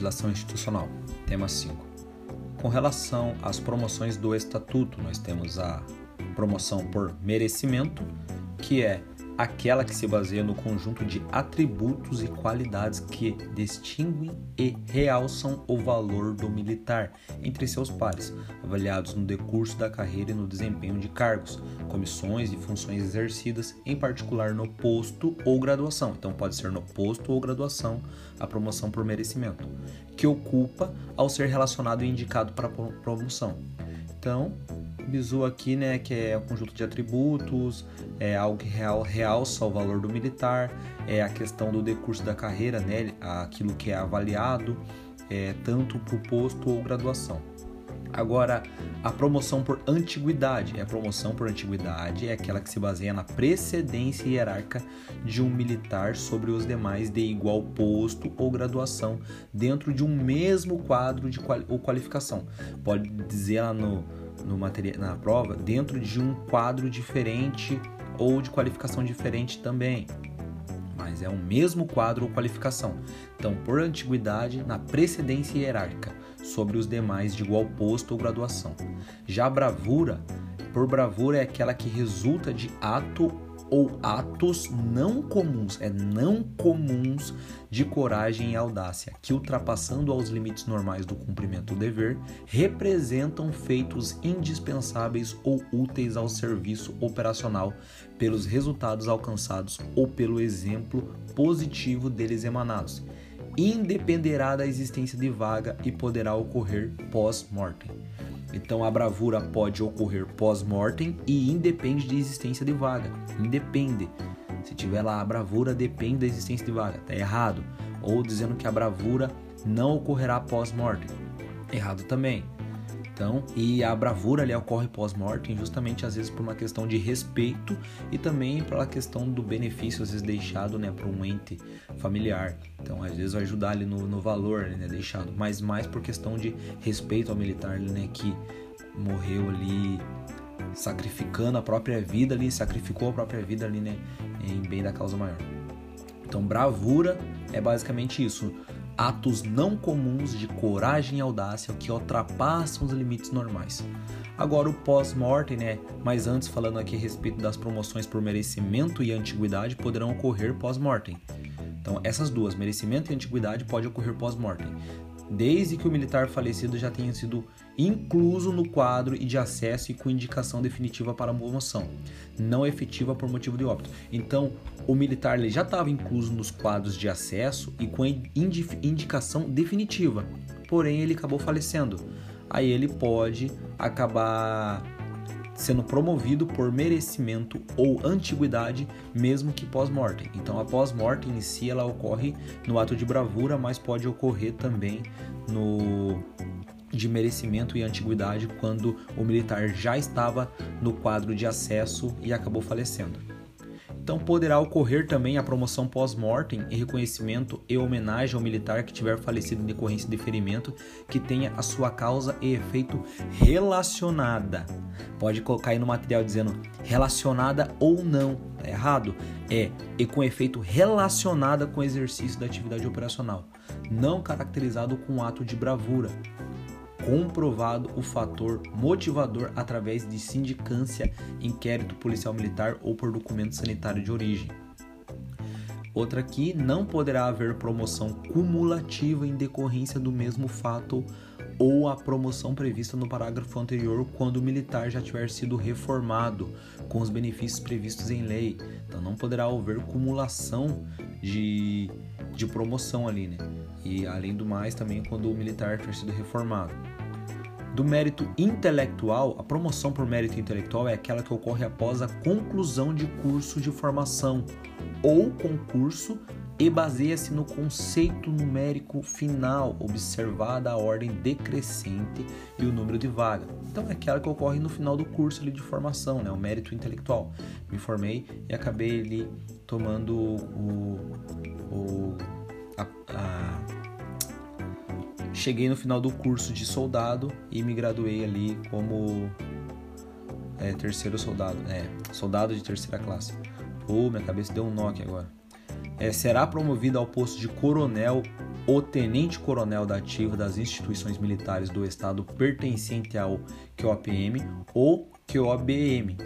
legislação institucional. Tema 5. Com relação às promoções do estatuto, nós temos a promoção por merecimento, que é aquela que se baseia no conjunto de atributos e qualidades que distinguem e realçam o valor do militar entre seus pares, avaliados no decurso da carreira e no desempenho de cargos, comissões e funções exercidas, em particular no posto ou graduação. Então pode ser no posto ou graduação a promoção por merecimento, que ocupa ao ser relacionado e indicado para promoção. Então, bizu aqui, né, que é o conjunto de atributos, é algo que real, realça o valor do militar, é a questão do decurso da carreira, né, aquilo que é avaliado, é, tanto o posto ou graduação. Agora, a promoção por antiguidade. A promoção por antiguidade é aquela que se baseia na precedência hierárquica de um militar sobre os demais de igual posto ou graduação dentro de um mesmo quadro de quali ou qualificação. Pode dizer lá no, no material, na prova, dentro de um quadro diferente ou de qualificação diferente também. Mas é o mesmo quadro ou qualificação. Então, por antiguidade, na precedência hierárquica sobre os demais de igual posto ou graduação. Já bravura, por bravura é aquela que resulta de ato ou atos não comuns, é não comuns de coragem e audácia, que ultrapassando aos limites normais do cumprimento do dever, representam feitos indispensáveis ou úteis ao serviço operacional pelos resultados alcançados ou pelo exemplo positivo deles emanados. Independerá da existência de vaga e poderá ocorrer pós-mortem. Então a bravura pode ocorrer pós-mortem e independe de existência de vaga. Independe. Se tiver lá a bravura depende da existência de vaga, tá errado. Ou dizendo que a bravura não ocorrerá pós-mortem. Errado também. Então, e a bravura ali ocorre pós-mortem justamente às vezes por uma questão de respeito e também pela questão do benefício às vezes deixado, né, para um ente familiar. Então, às vezes vai ajudar ali no, no valor, né, deixado, mas mais por questão de respeito ao militar, né, que morreu ali sacrificando a própria vida ali, sacrificou a própria vida ali, né, em bem da causa maior. Então, bravura é basicamente isso atos não comuns de coragem e audácia que ultrapassam os limites normais. Agora o pós-mortem, né? Mas antes falando aqui a respeito das promoções por merecimento e antiguidade poderão ocorrer pós-mortem. Então essas duas, merecimento e antiguidade, pode ocorrer pós-mortem desde que o militar falecido já tenha sido incluso no quadro e de acesso e com indicação definitiva para a promoção, não efetiva por motivo de óbito. Então, o militar ele já estava incluso nos quadros de acesso e com indicação definitiva, porém ele acabou falecendo. Aí ele pode acabar sendo promovido por merecimento ou antiguidade, mesmo que pós-mortem. Então, a pós-mortem em si ela ocorre no ato de bravura, mas pode ocorrer também no de merecimento e antiguidade quando o militar já estava no quadro de acesso e acabou falecendo. Então poderá ocorrer também a promoção pós-mortem e reconhecimento e homenagem ao militar que tiver falecido em decorrência de ferimento que tenha a sua causa e efeito relacionada. Pode colocar aí no material dizendo relacionada ou não, tá errado? É e com efeito relacionada com o exercício da atividade operacional, não caracterizado com ato de bravura, comprovado o fator motivador através de sindicância, inquérito policial militar ou por documento sanitário de origem. Outra aqui, não poderá haver promoção cumulativa em decorrência do mesmo fato ou a promoção prevista no parágrafo anterior quando o militar já tiver sido reformado com os benefícios previstos em lei. Então não poderá haver cumulação de, de promoção ali, né? E além do mais, também quando o militar tiver sido reformado. Do mérito intelectual, a promoção por mérito intelectual é aquela que ocorre após a conclusão de curso de formação ou concurso e baseia-se no conceito numérico final, observada a ordem decrescente e o número de vaga. Então é aquela que ocorre no final do curso ali, de formação, né? o mérito intelectual. Me formei e acabei ali tomando o, o a, a, cheguei no final do curso de soldado e me graduei ali como é, terceiro soldado, é, soldado de terceira classe. Pô, minha cabeça deu um nó aqui agora. É, será promovido ao posto de coronel o tenente-coronel da ativa das instituições militares do Estado pertencente ao QOPM ou QOBM,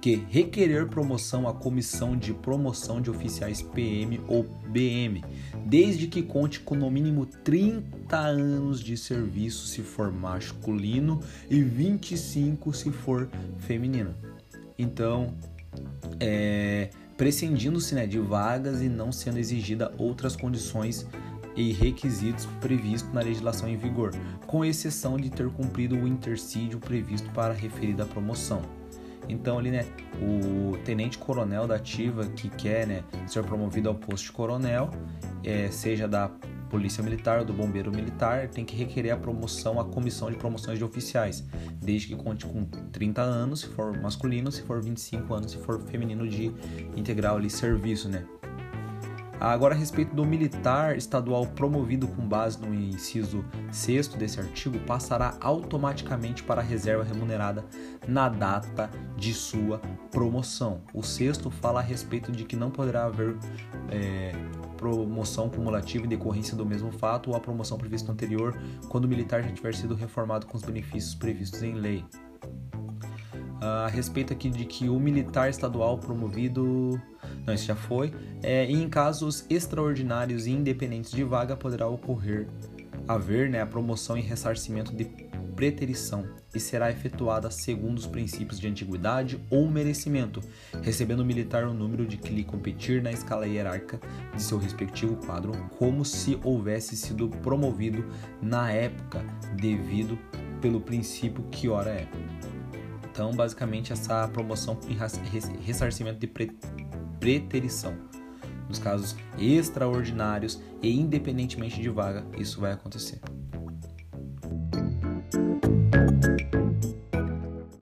que requerer promoção à Comissão de Promoção de Oficiais PM ou BM, desde que conte com no mínimo 30 anos de serviço se for masculino e 25 se for feminino. Então, é, prescindindo-se né, de vagas e não sendo exigida outras condições e requisitos previstos na legislação em vigor, com exceção de ter cumprido o intercídio previsto para a referida promoção. Então ali, né, o tenente coronel da ativa que quer, né, ser promovido ao posto de coronel, é, seja da polícia militar ou do bombeiro militar, tem que requerer a promoção à comissão de promoções de oficiais, desde que conte com 30 anos, se for masculino, se for 25 anos, se for feminino de integral ali serviço, né? Agora, a respeito do militar estadual promovido com base no inciso 6 desse artigo, passará automaticamente para a reserva remunerada na data de sua promoção. O sexto fala a respeito de que não poderá haver é, promoção cumulativa em decorrência do mesmo fato ou a promoção prevista anterior quando o militar já tiver sido reformado com os benefícios previstos em lei. A respeito aqui de que o militar estadual promovido não, isso já foi. É, em casos extraordinários e independentes de vaga, poderá ocorrer haver né, a promoção e ressarcimento de preterição e será efetuada segundo os princípios de antiguidade ou merecimento, recebendo o militar o número de que lhe competir na escala hierárquica de seu respectivo quadro, como se houvesse sido promovido na época, devido pelo princípio que ora é. Então, basicamente, essa promoção e ressarcimento de preterição preterição. Nos casos extraordinários e independentemente de vaga, isso vai acontecer.